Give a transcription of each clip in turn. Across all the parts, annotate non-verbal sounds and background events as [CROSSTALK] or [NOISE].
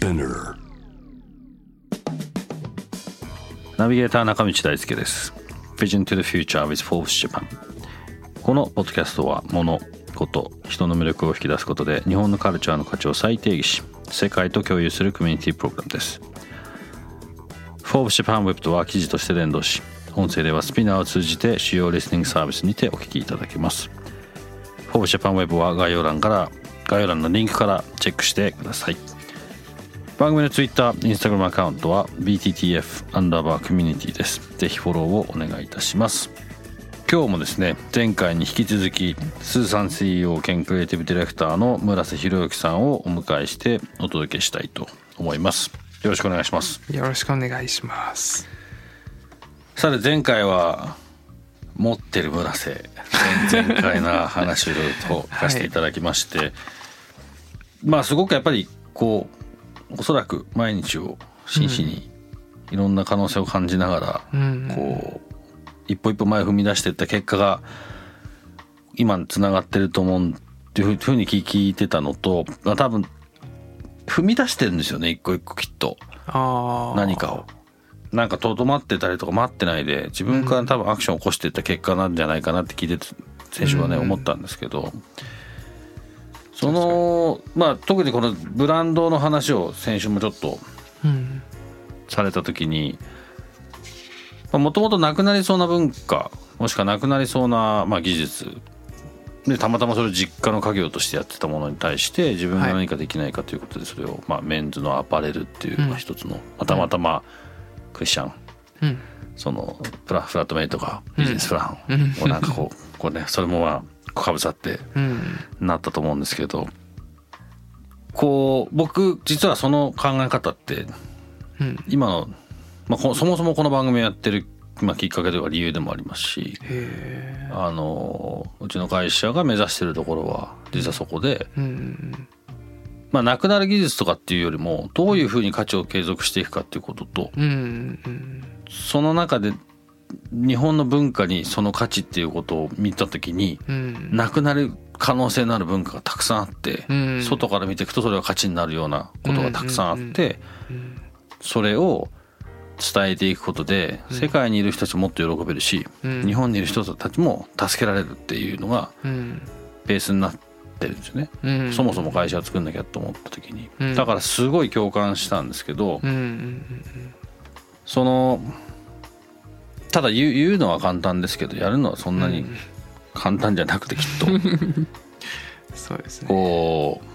Spinner ナビゲーター中道大輔です。Vision to the Future with Forbes Japan このポッドキャストは物こと人の魅力を引き出すことで日本のカルチャーの価値を再定義し世界と共有するコミュニティプログラムです。Forbes Japan Web とは記事として連動し音声ではスピナーを通じて主要リスニングサービスにてお聞きいただけます。Forbes Japan Web は概要欄から概要欄のリンクからチェックしてください。番組の Twitter、Instagram アカウントは BTTF アンダーバーコミュニティです。ぜひフォローをお願いいたします。今日もですね前回に引き続きスーさん CEO 兼クリエイティブディレクターの村瀬宏之さんをお迎えしてお届けしたいと思います。よろしくお願いします。よろしくお願いします。さて前回は持ってる村瀬前々回な話をいろいろと聞かせていただきまして、まあすごくやっぱりこうおそらく毎日を真摯にいろんな可能性を感じながら、うんこう一歩一歩前を踏み出していった結果が今につながってると思うっていうふうに聞いてたのと、まあ、多分踏み出してるんですよね一個一個きっと。何かを。なんかとどまってたりとか待ってないで自分から多分アクションを起こしていった結果なんじゃないかなって聞いてて先週はね、うん思ったんですけどそのまあ特にこのブランドの話を先週もちょっとうん。された時にもともとなくなりそうな文化もしくはなくなりそうな、まあ、技術でたまたまそれを実家の家業としてやってたものに対して自分が何かできないかということでそれを、まあ、メンズのアパレルっていう、うん。まあ、一つの、まあたまたまクリスチャンうん。そのプラフラットメイトがビジネスプラうん。ンをなんかこうこうねそれもまあかぶさってうん。なったと思うんですけどこう僕実はその考え方ってうん。今の、まあ、こそもそもこの番組をやってる、まあ、きっかけとか理由でもありますし。あのうちの会社が目指してるところは実はそこで、うん。まあ、なくなる技術とかっていうよりもどういうふうに価値を継続していくかっていうこととうん。うん。その中で日本の文化にその価値っていうことを見た時にうん。なくなる可能性のある文化がたくさんあって、うん外から見ていくとそれが価値になるようなことがたくさんあって、うん。それを伝えていくことで世界にいる人たちもっと喜べるし、うん日本にいる人たちも助けられるっていうのがうん。ベースになってるんですよね。うん。そもそも会社を作んなきゃと思った時に、うんだからすごい共感したんですけど。そのただ言う言うのは簡単ですけどやるのはそんなに簡単じゃなくてきっと [LAUGHS] そうですね。こう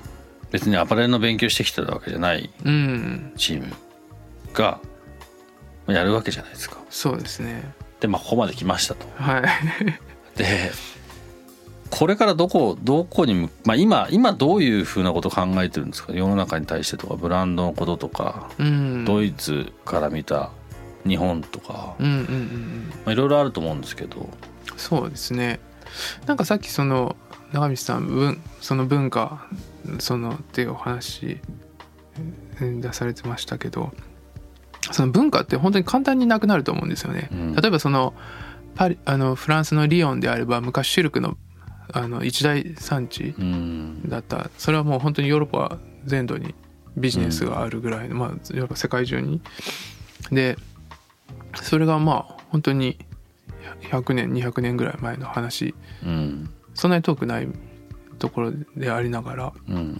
別にアパレルの勉強してきてたわけじゃないうん。チームがやるわけじゃないですか。そうですね。でまあここまで来ましたと。はい。[LAUGHS] でこれからどこどこに向まあ今今どういうふうなことを考えてるんですか？世の中に対してとかブランドのこととか、うん。ドイツから見た日本とか、うん。うん。うん。まあ、いろいろあると思うんですけど、そうですね。なんかさっきその長道さん文その文化そのっていうお話えー出されてましたけどその文化って本当に簡単になくなると思うんですよね。うん例えばそのパリあのフランスのリヨンであれば昔シルクのあの一大産地うんだったそれはもう本当にヨーロッパ全土にビジネスがあるぐらいの、まあヨーロッパ世界中にでそれがまあ本当に100年200年ぐらい前の話。うんそんなに遠くないところでありながら。うん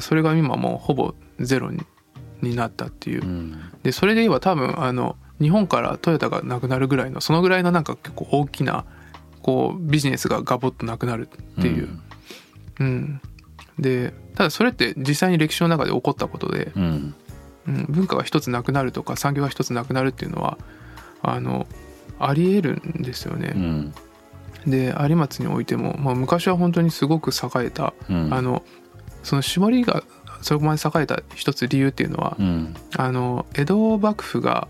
それが今もうほぼゼロにになったっていう。うんでそれで言えば多分あの日本からトヨタがなくなるぐらいのそのぐらいのなんか結構大きなこうビジネスがガボッとなくなるっていう、うん。でただそれって実際に歴史の中で起こったことで、うんうん、文化が一つなくなるとか産業が一つなくなるっていうのはあのありえるんですよね。うん。で有松においても、まあ、昔は本当にすごく栄えた、うん。あのその絞りがそこまで栄えた一つ理由っていうのは、うん。あの江戸幕府が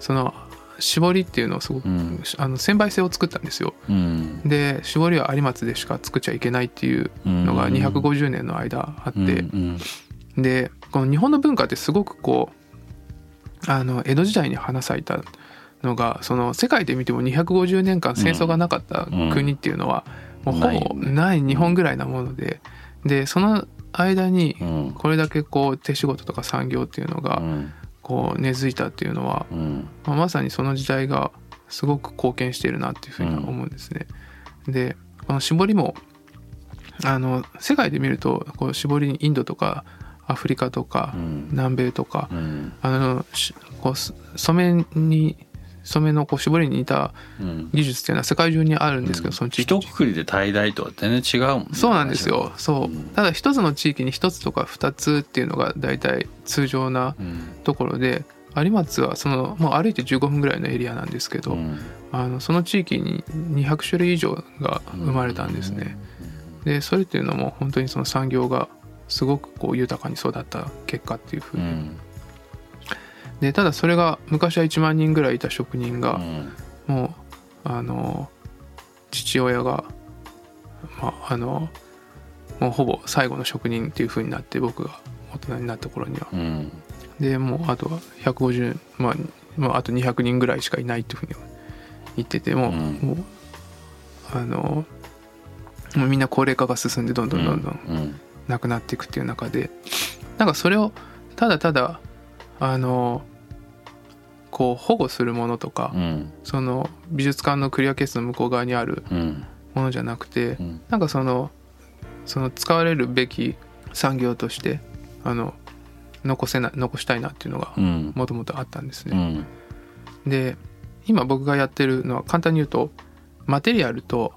その絞りっていうのをすごく、うん。あの専売制を作ったんですよ。うん。で絞りは有松でしか作っちゃいけないっていうのがうん。250年の間あって、うんでこの日本の文化ってすごくこうあの江戸時代に花咲いたのがその世界で見ても250年間戦争がなかった国っていうのは、もうほぼない日本ぐらいなものででその間にうん。これだけこう手仕事とか産業っていうのがうん。こう根付いたっていうのは、うん。まあ、まさにその時代がすごく貢献しているなっていうふうには思うんですね。でこの絞りもあの世界で見るとこう絞りインドとかアフリカとかうん。南米とか、うん。あのしこうす染めに染めのこう絞りに似たうん。技術っていうのは世界中にあるんですけど、その地域。一括りで大々とは全然違うもんね。そうなんですよ。そう、うん。ただ一つの地域に一つとか二つっていうのが大体通常なうん。ところで有松はそのもう歩いて15分ぐらいのエリアなんですけど、うん。あのその地域に200種類以上が生まれたんですね。でそれっていうのも本当にその産業がすごくこう豊かに育った結果っていうふうに、うん。でただそれが昔は1万人ぐらいいた職人が、うん。もうあの父親がまああのもうほぼ最後の職人っていう風になって僕が大人になった頃には。うん。でもうあとは150まあ、まあ、あと200人ぐらいしかいないっていう風に言っててもう,、うん。もうあのもうみんな高齢化が進んでどんどんどんどんなくなっていくっていう中でなんかそれをただただあのこう保護するものとか、うん。その美術館のクリアケースの向こう側にあるうん。ものじゃなくてうん。なんかそのその使われるべき産業としてあの残せな残したいなっていうのがうん。もともとあったんですね。うん。で今僕がやってるのは簡単に言うとマテリアルと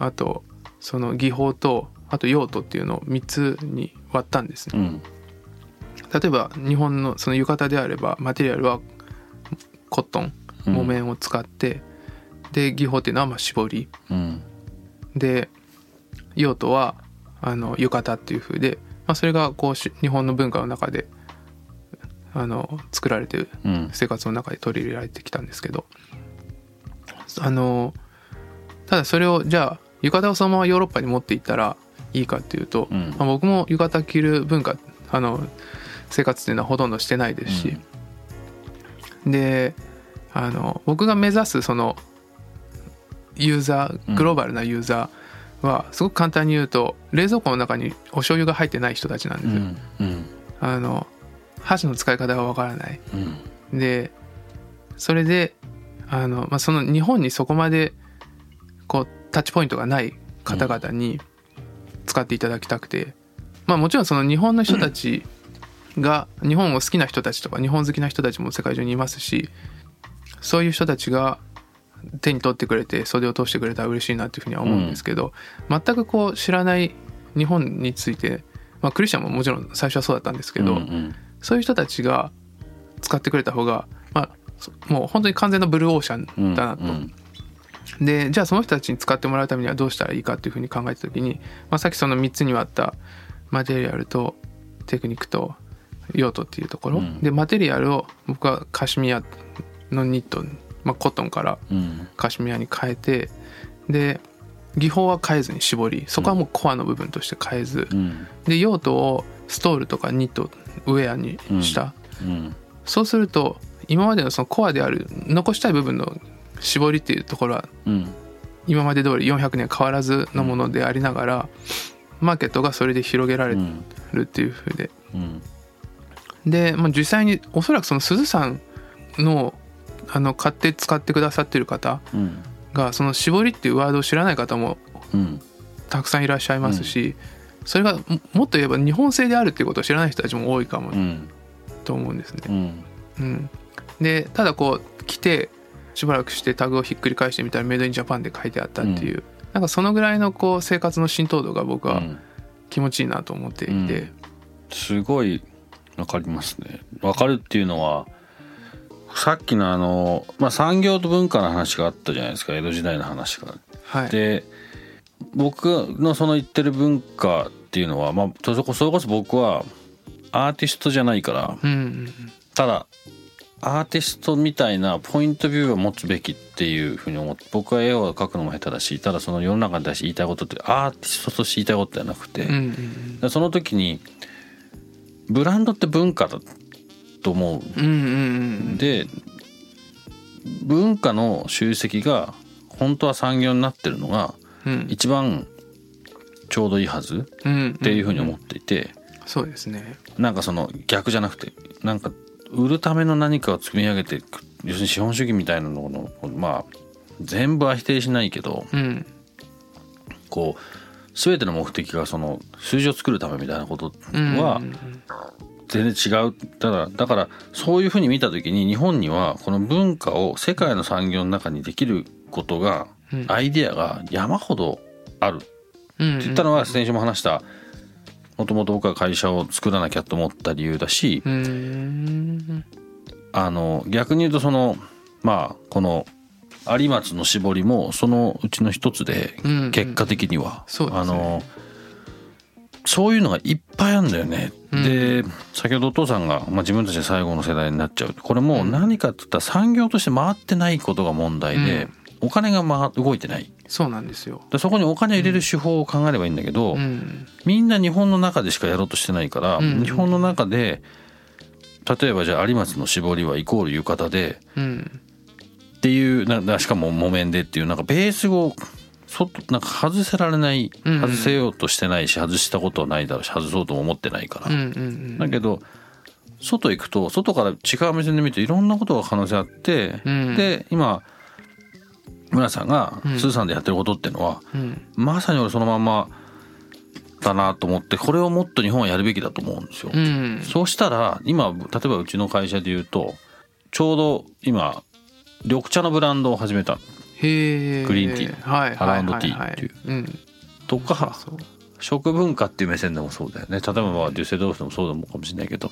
あとその技法とあと用途っていうのを3つに割ったんですね。うん。例えば日本のその浴衣であればマテリアルはコットンうん。木綿を使って、で技法っていうのはまあ絞り。うん。で用途はあの浴衣っていう風で、まあ、それがこうし日本の文化の中であの作られてうん。生活の中で取り入れられてきたんですけど。あのただそれをじゃあ浴衣をそのままヨーロッパに持っていったらいいかっていうと、うん。まあ、僕も浴衣着る文化あの生活っていうのはほとんどしてないですし、であの僕が目指すそのユーザうん。ーグローバルなユーザーはすごく簡単に言うと冷蔵庫の中にお醤油が入ってない人たちなんですよ。うん。うん。あの箸の使い方がわからない。うん。でそれであの、まあ、その日本にそこまでこうタッチポイントがない方々に使っていただきたくて、まあもちろんその日本の人たちが日本を好きな人たちとか日本好きな人たちも世界中にいますしそういう人たちが手に取ってくれて袖を通してくれたら嬉しいなっていうふうには思うんですけど、全くこう知らない日本について、まあ、クリスチャンももちろん最初はそうだったんですけど、そういう人たちが使ってくれた方が、まあ、そもう本当に完全なブルーオーシャンだなと。うんでじゃあその人たちに使ってもらうためにはどうしたらいいかっていうふうに考えた時に、まあ、さっきその3つに割ったマテリアルとテクニックと用途っていうところ、うん。でマテリアルを僕はカシミヤのニット、まあ、コットンからうん。カシミヤに変えてで技法は変えずに絞りそこはもうコアの部分として変えず、うん。で用途をストールとかニットウェアにした、うん。そうすると今までのそのコアである残したい部分の絞りっていうところはうん。今まで通り400年変わらずのものでありながら、マーケットがそれで広げられうんるっていう風で。うん。で、まあ、実際におそらくその鈴さんのあの買って使ってくださってる方うん。がその絞りっていうワードを知らない方もうん。たくさんいらっしゃいますし、それがももっと言えば日本製であるっていうことを知らない人たちも多いかもうん。と思うんですね。うん。うん、でただこう来てしばらくしてタグをひっくり返してみたらメイドインジャパンで書いてあったっていう、なんかそのぐらいのこう生活の浸透度が僕はうん。気持ちいいなと思っていて、すごいわかりますね。わかるっていうのはさっきのあの、まあ、産業と文化の話があったじゃないですか。江戸時代の話が。はい。で僕のその言ってる文化っていうのは、まあ、それこそれこそ僕はアーティストじゃないからうんうん。ただアーティストみたいなポイントビューを持つべきっていうふうに思って僕は絵を描くのも下手だしただその世の中に対して言いたいことってアーティストとして言いたいことじゃなくて、その時にブランドって文化だと思う。うんうんうんで文化の集積が本当は産業になってるのがうん。一番ちょうどいいはずうんっていうふうに思っていて、そうですね。なんかその逆じゃなくてなんか売るための何かを積み上げていく要するに資本主義みたいなののまあ全部は否定しないけどうん。こう全ての目的がその数字を作るためみたいなことうんは全然違う。だからだからそういうふうに見た時に日本にはこの文化を世界の産業の中にできることがうん。アイデアが山ほどある。ってうん言ったのは先週も話したもともと僕は会社を作らなきゃと思った理由だしうんあの逆に言うとそのまあこの有松の絞りもそのうちの一つでうん結果的には、あのそういうのがいっぱいあるんだよね。うん。で先ほどお父さんが、まあ、自分たちで最後の世代になっちゃう。これも何かって言ったら産業として回ってないことが問題で、お金が回動いてないそうなんですよ。でそこにお金を入れる手法を考えればいいんだけど、うん。みんな日本の中でしかやろうとしてないから、うん。日本の中で例えばじゃあ有松の絞りはイコール浴衣でうん。っていうななしかも木綿でっていうなんかベースを外なんか外せられないうん。外せようとしてないし外したことはないだろうし外そうとも思ってないから、だけど外行くと外から違う目線で見るといろんなことが可能性あって、うん。で今村さんがうん。スーさんでやってることっていうのは、うん。まさに俺そのまんまだなと思ってこれをもっと日本はやるべきだと思うんですよ。うん。そうしたら今例えばうちの会社で言うとちょうど今緑茶のブランドを始めたグリーンティー。はいアラウンドティーっていう。うん。とか食文化っていう目線でもそうだよね。例えばまあデュッセルドルフでもそうだもかもしれないけど。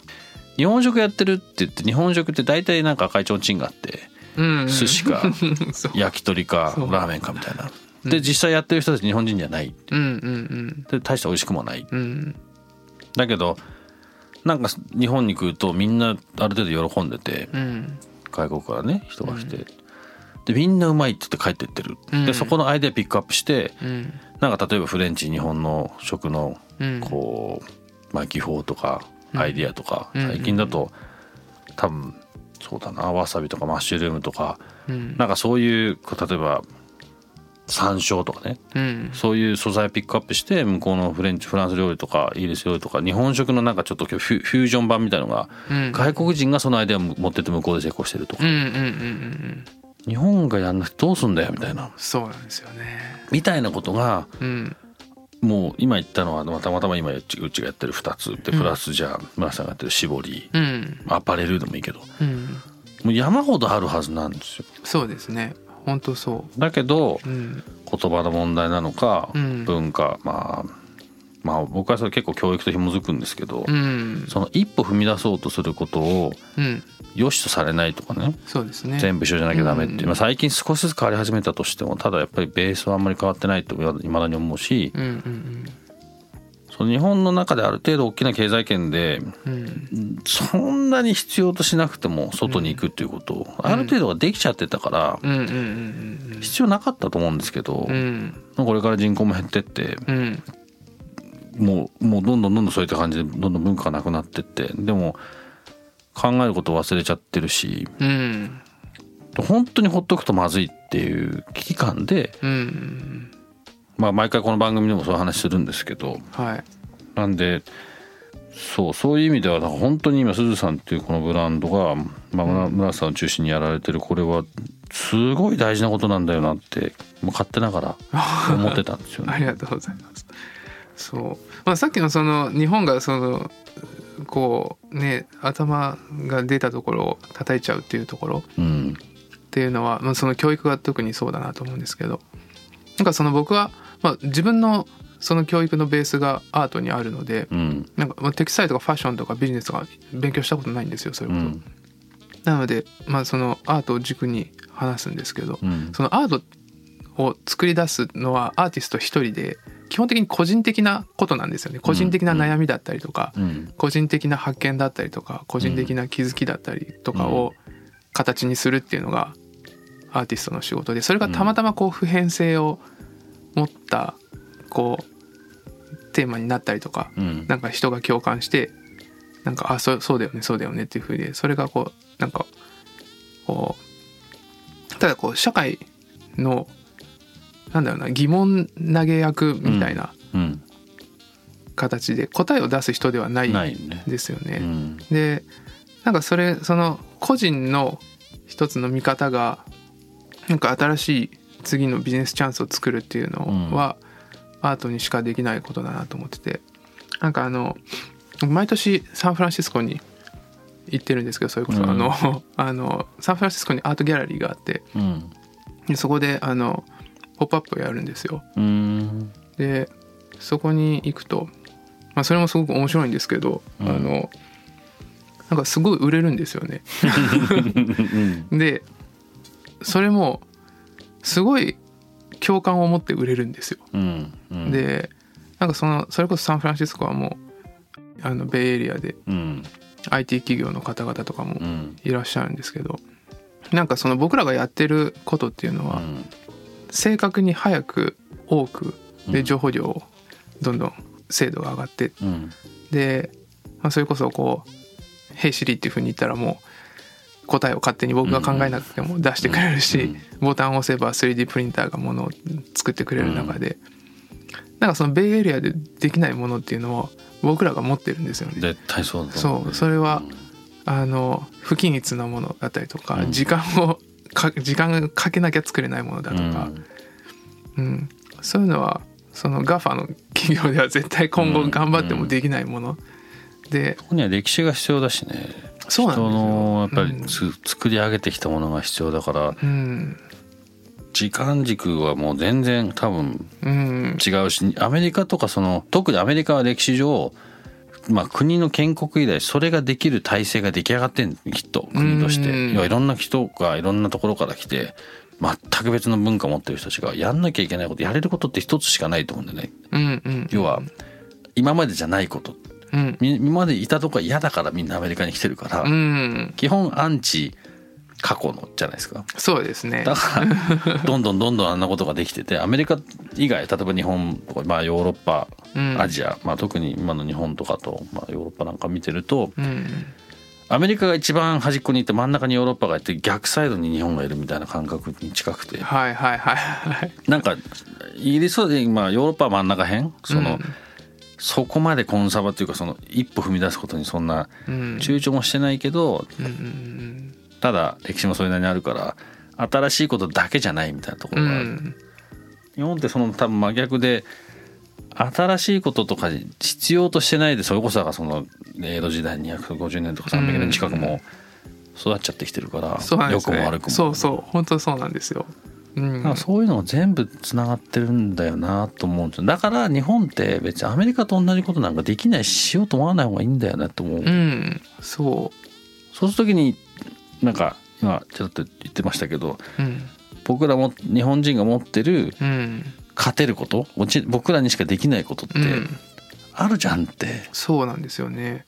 日本食やってるって言って日本食って大体なんか赤いちょんちんがあってうん寿司か [LAUGHS] 焼き鳥かラーメンかみたいな。で実際やってる人たち日本人じゃない。うんうんで大して美味しくもない。だけどなんか日本に来るとみんなある程度喜んでてうん。外国からね人が来て、でみんなうまいって言って帰ってってる、うん。でそこのアイデアピックアップしてうん。なんか例えばフレンチ日本の食のうん。こう、まあ、技法とかアイデアとか、うん。最近だと多分そうだなわさびとかマッシュルームとか。うん。なんかそういう例えば山椒とかね。うん。そういう素材ピックアップして向こうのフレンチフランス料理とかイギリス料理とか日本食のなんかちょっとフュフュージョン版みたいのがうん。外国人がそのアイデアを持ってって向こうで成功してるとか。うんうんうんうんうん。日本がやんなくてどうすんだよみたいな。そうなんですよね。みたいなことがうんもう今言ったのはたまたま今うちがやってる2つ。でプラスじゃあ村さんがやってる絞り。うん。アパレルでもいいけど。うん。もう山ほどあるはずなんですよ。そうですね。本当そだけどううん。言葉の問題なのかうん。文化まあまあ僕はそれ結構教育と紐づくんですけどうん。その一歩踏み出そうとすることをうん。良しとされないとかねそうですね。全部一緒じゃなきゃダメっていう、うん。まあ、最近少しずつ変わり始めたとしてもただやっぱりベースはあんまり変わってないといまだに思うしうんうんその日本の中である程度大きな経済圏でうんうんそんなに必要としなくても外に行くっていうことをある程度ができちゃってたからうんうんうんうん。必要なかったと思うんですけどうん。これから人口も減ってってうんもうもうどんどんどんどんそういった感じでどんどん文化がなくなってって。でも考えることを忘れちゃってるし。うん。本当にほっとくとまずいっていう危機感で、うん。まあ、毎回この番組でもそういう話するんですけど。はい。なんでそうそういう意味では本当に今すずさんっていうこのブランドが、まあ、村村瀬さんを中心にやられてるこれはすごい大事なことなんだよなってもう勝手ながら思ってたんですよあね。[LAUGHS] りがとうございます。そう、まあ、さっきのその日本がそのこうね頭が出たところを叩いちゃうっていうところうんっていうのは、まあ、その教育が特にそうだなと思うんですけど。なんかその僕は、まあ、自分のその教育のベースがアートにあるのでうんなんかまあテキスタイルとかファッションとかビジネスとか勉強したことないんですよそういうこと。うん。なので、まあ、そのアートを軸に話すんですけど、うん。そのアートを作り出すのはアーティスト一人で基本的に個人的なことなんですよね。個人的な悩みだったりとか、うん。個人的な発見だったりとか個人的な気づきだったりとかを形にするっていうのがアーティストの仕事でそれがたまたまこう普遍性を持ったこうテーマになったりとかうん。なんか人が共感してなんかあそうそうだよねそうだよねっていうふうでそれがこうなんかこうただこう社会のなんだろうな疑問投げ役みたいなうん。形で答えを出す人ではない。ですよね。うん。でなんかそれその個人の一つの見方がなんか新しい次のビジネスチャンスを作るっていうのは、アートにしかできないことだなと思ってて。なんかあの毎年サンフランシスコに行ってるんですけどそれこそ、うん。あの [LAUGHS] あのサンフランシスコにアートギャラリーがあってうん。でそこであのポップアップをやるんですよ。うん。でそこに行くと、まあ、それもすごく面白いんですけど、うん。あのなんかすごい売れるんですよね。うん。[LAUGHS] でそれもすごい共感を持って売れるんですよ。うん。うん。でなんかそのそれこそサンフランシスコはもうあのベイエリアでうん IT 企業の方々とかもうん。いらっしゃるんですけどなんかその僕らがやってることっていうのはうん正確に早く多くうんで情報量をどんどん精度が上がってうん。で、まあ、それこそこう「Hey Siri」っていうふうに言ったらもう答えを勝手に僕が考えなくても出してくれるし、うん。ボタンを押せば 3D プリンターがものを作ってくれる中で、なんかそのベイエリアでできないものっていうのを僕らが持ってるんですよね。絶対そうそう。それはあの不均一なものだったりとか、うん。時間をか時間がかけなきゃ作れないものだとか、うん。そういうのはその GAFA の企業では絶対今後頑張ってもできないもの、でここには歴史が必要だしね。そうなん人のやっぱりうん。つ、作り上げてきたものが必要だから。うん。時間軸はもう全然多分うん。違うしアメリカとかその特にアメリカは歴史上まあ国の建国以来それができる体制が出来上がってんきっと国として。いろんな人がいろんなところから来て全く別の文化を持ってる人たちがやんなきゃいけないことやれることって一つしかないと思うんだよね。うんうん。要は今までじゃないこと。うん。み今までいたとこが嫌だからみんなアメリカに来てるから、うん。基本アンチ過去のじゃないですか。そうですね。だからどんどんどんどんあんなことができててアメリカ以外例えば日本とか、まあ、ヨーロッパうん。アジア、まあ、特に今の日本とかと、まあ、ヨーロッパなんか見てるとうん。アメリカが一番端っこにいて真ん中にヨーロッパがいて逆サイドに日本がいるみたいな感覚に近くて。はいはいはいはいなんかイギリスで、まあ、ヨーロッパは真ん中辺その、うん。そこまでコンサバというかその一歩踏み出すことにそんなうん。躊躇もしてないけどうんうんただ歴史もそれなりにあるから新しいことだけじゃないみたいなとこうろがある、ん。日本ってその多分真逆で新しいこととか必要としてないでそれこそだからその江戸時代250年とか300年近くも育っちゃってきてるから、良くも悪くも。そうそう。本当そうなんですよ。うん。そういうのが全部つながってるんだよなと思うんですよ。だから日本って別にアメリカと同じことなんかできないししようと思わない方がいいんだよなと思う、うん。そそうする時になんか今ちょっと言ってましたけどううん。僕らも日本人が持ってるうん。勝てること僕らにしかできないことってうん。あるじゃんって、そうなんですよね。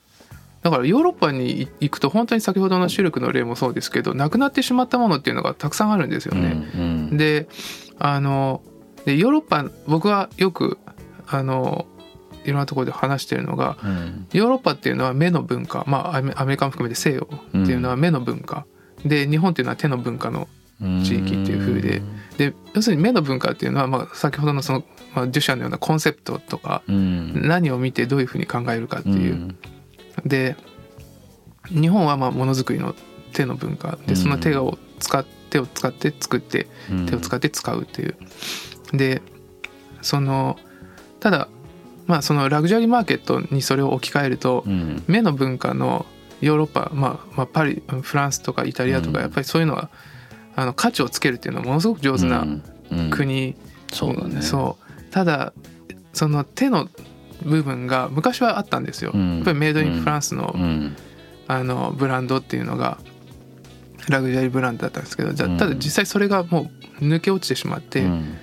だからヨーロッパに行くと本当に先ほどのシルクの例もそうですけどなくなってしまったものっていうのがたくさんあるんですよね。うんうん。であのでヨーロッパ僕はよくあのいろんなところで話してるのがうん。ヨーロッパっていうのは目の文化まあアメリカも含めて西洋っていうのは目の文化、で日本っていうのは手の文化の地域っていう風で。で要するに目の文化っていうのは、まあ、先ほどのその、まあ、デュシャンのようなコンセプトとかうん。何を見てどういうふうに考えるかっていう、うん。で日本はまあものづくりの手の文化。でその手を使って手を使って作って手を使って使うっていう。でそのただまあそのラグジュアリーマーケットにそれを置き換えるとうん。目の文化のヨーロッパ、まあ、まあパリフランスとかイタリアとうん。かやっぱりそういうのはあの価値をつけるっていうのはものすごく上手なうん。国、そうだね。そう。ただその手の部分が昔はあったんですよ、うん。やっぱりメイドインフランスの,、うん。あのブランドっていうのがラグジュアリーブランドだったんですけどじゃただ実際それがもう抜け落ちてしまって、うん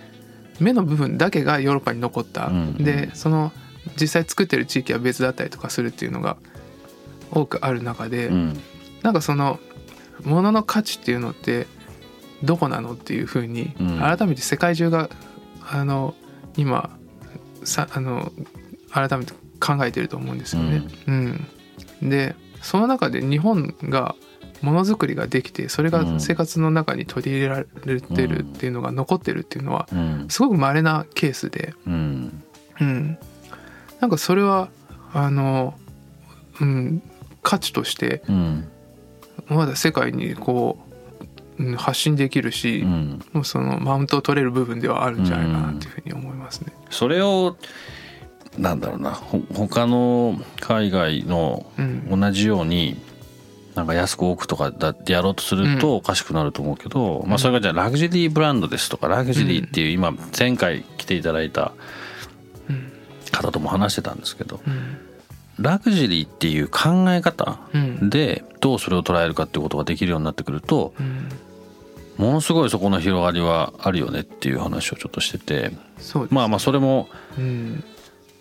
目の部分だけがヨーロッパに残った、うんでその実際作ってる地域は別だったりとかするっていうのが多くある中で、うん。なんかその物の価値っていうのってどこなのっていうふうにうん。改めて世界中があの今さあの改めて考えてると思うんですよね。うん。でその中で日本がものづくりができてそれが生活の中に取り入れられてるっていうのが残ってるっていうのはうん。すごく稀なケースで、うん。うん、なんかそれはあの、うん、価値としてうん。まだ世界にこう、うん、発信できるし、うん。もうそのマウントを取れる部分ではあるんじゃないかなっていうふうに思いますね。それをなんだろうなほ他の海外のうん。同じようになんか安く多くとかだってやろうとするとおかしくなると思うけど、まあそれがじゃあラグジュアリーブランドですとかラグジュアリーっていう今前回来ていただいたうん。方とも話してたんですけどうん。ラグジュアリーっていう考え方うん。でどうそれを捉えるかっていうことができるようになってくるとうん。ものすごいそこの広がりはあるよねっていう話をちょっとしててまあまあそれもうん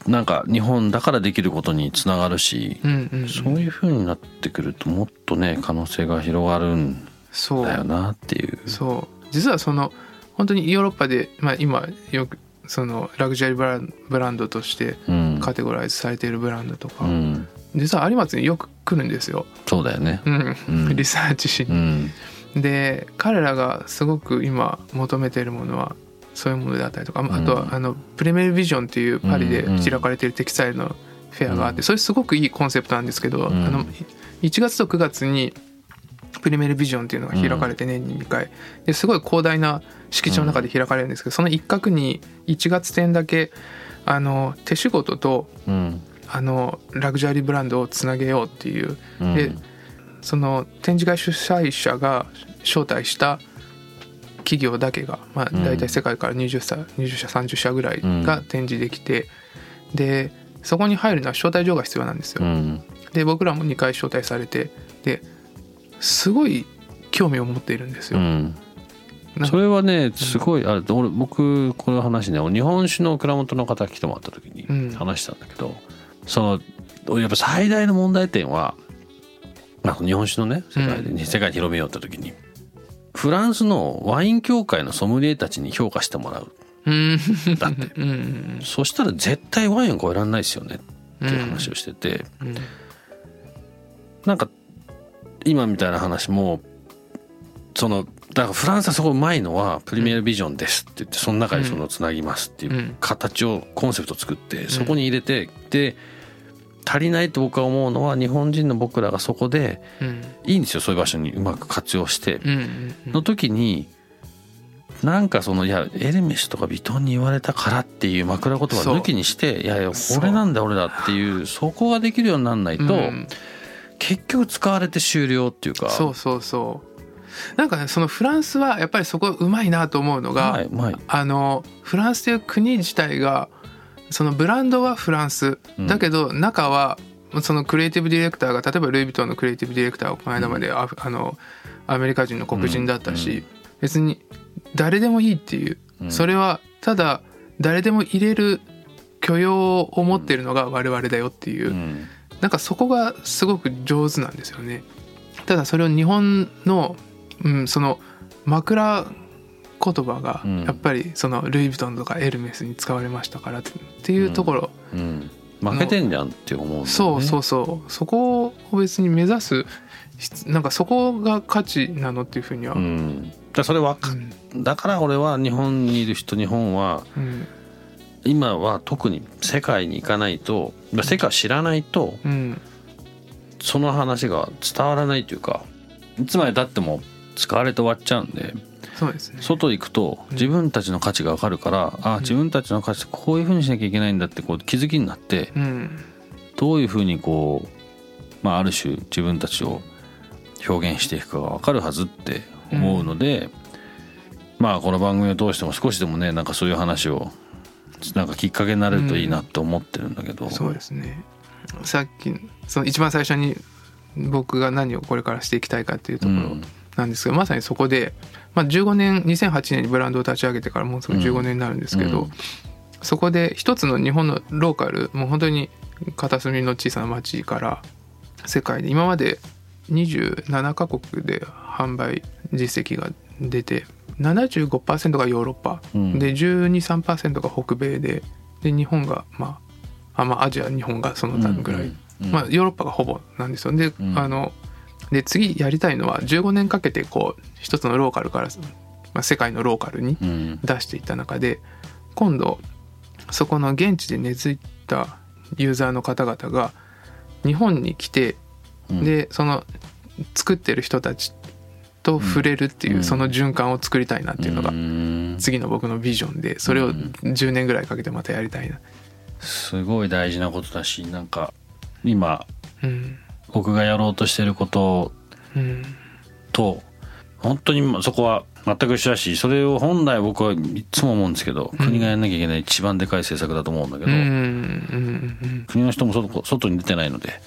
なんか日本だからできることにつながるしうんうんうん。そういう風になってくるともっとね可能性が広がるんそうだよなっていう。そう。実はその本当にヨーロッパで、まあ、今よくそのラグジュアリーブランドとしてうん。カテゴライズされているブランドとか、うん、実は有松によく来るんですよ、そうだよね。うん。うん。リサーチしうに。ん。で彼らがすごく今求めているものはそういうものであったりとか、あとはあのプレメルビジョンっていうパリで開かれているテキスタイルのフェアがあって、うんそれすごくいいコンセプトなんですけど、うん。あの1月と9月にプレメルビジョンっていうのが開かれて年に2回。ですごい広大な敷地の中で開かれるんですけど、その一角に1月展だけあの手仕事とうん。あのラグジュアリーブランドをつなげようっていう。うん。でその展示会主催者が招待した企業だけが、まあ、うん。大体世界から20社 ,20 社30社ぐらいが展示できて、でそこに入るのは招待状が必要なんですよ。うん。で僕らも2回招待されてですごい興味を持っているんですよ。それはねすごいあ俺僕この話ね日本酒の蔵元の方来てもらった時にうん。話したんだけど、そのやっぱ最大の問題点はまあ日本酒のね世界で、う世界に広めようって時にフランスのワイン協会のソムリエたちに評価してもらう。うん。だって。うん。うんそしたら絶対ワインを超えられないですよねっていう話をしてて、うん。なんか今みたいな話もそのだからフランスはそこうまいのはプリミアビジョンですって言ってその中にそのつなぎますっていううん。形をコンセプト作ってそこに入れてで足りないと僕は思うのは日本人の僕らがそこでうん。いいんですよそういう場所にうまく活用して。の時になんかそのいやエルメスとかビトンに言われたからっていう枕言葉抜きにしていやいやこれなんだ俺だっていうそこができるようにならないと、うん。結局使われて終了っていうか。そうそうそう。なんかねそのフランスはやっぱりそこうまいなと思うのが、あのフランスという国自体がそのブランドはフランス。うん。だけど中はそのクリエイティブディレクターが例えばルイ・ヴィトンのクリエイティブディレクターはこの間までアフあのアメリカ人の黒人だったし、うん。別に誰でもいいっていう、うん。それはただ誰でも入れる許容を持っているのが我々だよっていう、うん。なんかそこがすごく上手なんですよね。ただそれを日本の、うん、その枕言葉がうん。やっぱりそのルイ・ヴィトンとかエルメスに使われましたからっていうところ、うん。負けてんじゃんって思うね。そうそうそう。そこを別に目指す必なんかそこが価値なのっていうふうには、ううん。ん、だからそれわかだから俺は日本にいる人日本はうん。今は特に世界に行かないとまあ世界を知らないとうん。その話が伝わらないというかいつまでたっても使われて終わっちゃうんでそうですね。外行くと自分たちの価値が分かるから、あ自分たちの価値ってこういうふうにしなきゃいけないんだってこう気づきになってうん。どういうふうにこう、まあ、ある種自分たちを表現していくかが分かるはずって思うので、まあこの番組を通しても少しでもねなんかそういう話をなんかきっかけになれるといいなと思ってるんだけど、そうですね。さっきその一番最初に僕が何をこれからしていきたいかっていうところうんなんですけど、まさにそこで、まあ、15年2008年にブランドを立ち上げてからもうすぐ15年になるんですけど、うんそこで一つの日本のローカルもう本当に片隅の小さな町から世界で今まで27カ国で販売実績が出て75%がヨーロッパ、うん。で123%が北米でで日本がまああまあアジア日本がその他ぐらい、うんうん。まあ、ヨーロッパがほぼなんですよ。で,、うん。あので次やりたいのは15年かけてこう一つのローカルから、まあ、世界のローカルにうん。出していった中で今度そこの現地で根付いたユーザーの方々が日本に来て、うん。でその作ってる人たちと触れるっていう、うん。その循環を作りたいなっていうのがん。次の僕のビジョンでそれを10年ぐらいかけてまたやりたいな。すごい大事なことだしなんか今うん僕がやろうとしてることうんと本当にそこは全く一緒だしそれを本来僕はいつも思うんですけど、国がやんなきゃいけない一番でかい政策だと思うんだけど、国の人も外外に出てないので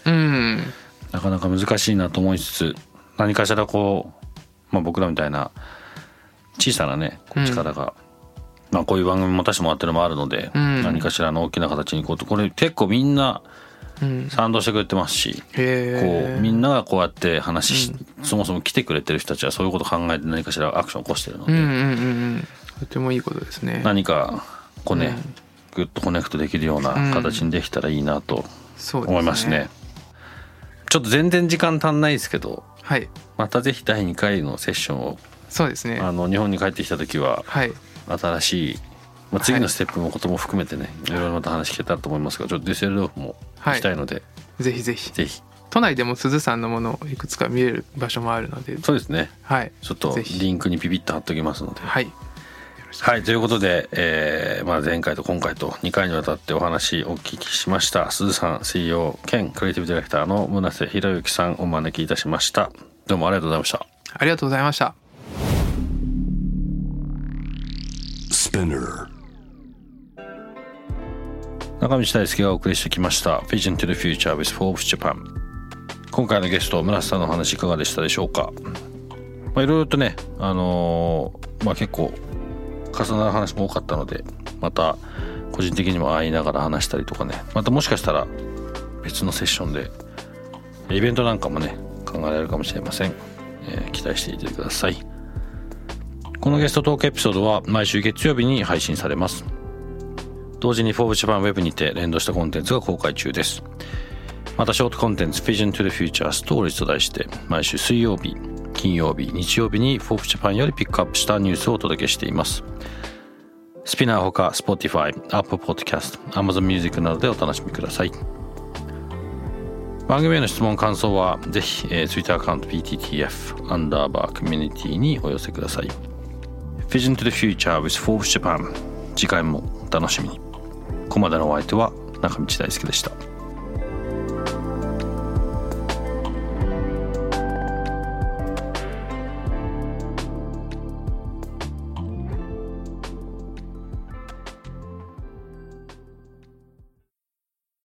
なかなか難しいなと思いつつ何かしらこう、まあ、僕らみたいな小さなね力が、まあ、こういう番組持たせてもらってるのもあるので、うん。何かしらの大きな形にこうこれ結構みんなうん賛同してくれてますし、こうみんながこうやって話し、そもそも来てくれてる人たちはそういうこと考えて何かしらアクションを起こしてるので、とてもいいことですね。何かこうね、うん。グッとコネクトできるような形にできたらいいなと思いますね。ちょっと全然時間足んないですけどはい。またぜひ第2回のセッションをそうですね。あの日本に帰ってきた時ははい。新しい、まあ、次のステップのことも含めてね、い、ろいろまた話聞けたらと思いますがちょっとデュッセルドルフも行きたいので、ぜひぜひ。ぜひ。都内でも鈴さんのものをいくつか見れる場所もあるので。そうですね。はい。ちょっとリンクにピピッと貼っときますので。はい。はい。ということで、えーまあ、前回と今回と2回にわたってお話お聞きしました。鈴さん CEO 兼クリエイティブディレクターの村瀬宏之さんお招きいたしました。どうもありがとうございました。ありがとうございました。Spinner. 中道大輔がお送りしてきました Vision to the Future with Forbes Japan 今回のゲスト村瀬さんのお話いかがでしたでしょうか？まあいろいろとねあのーまあ結構重なる話も多かったのでまた個人的にも会いながら話したりとかね。またもしかしたら別のセッションでイベントなんかもね考えられるかもしれません、えー期待していてください。このゲストトークエピソードは毎週月曜日に配信されます。同時に Forbes Japan Web にて連動したコンテンツが公開中です。またショートコンテンツ Vision to the Future Stories と題して毎週水曜日金曜日日曜日に Forbes Japan よりピックアップしたニュースをお届けしています。スピナーほか Spotify、Apple Podcast、Amazon Music などでお楽しみください。番組への質問感想はぜひ、えー Twitter アカウント PTTF アンダーバーコミュニティにお寄せください。Vision to the Future with Forbes Japan 次回もお楽しみに。ここまでのお相手は中道大輔でした。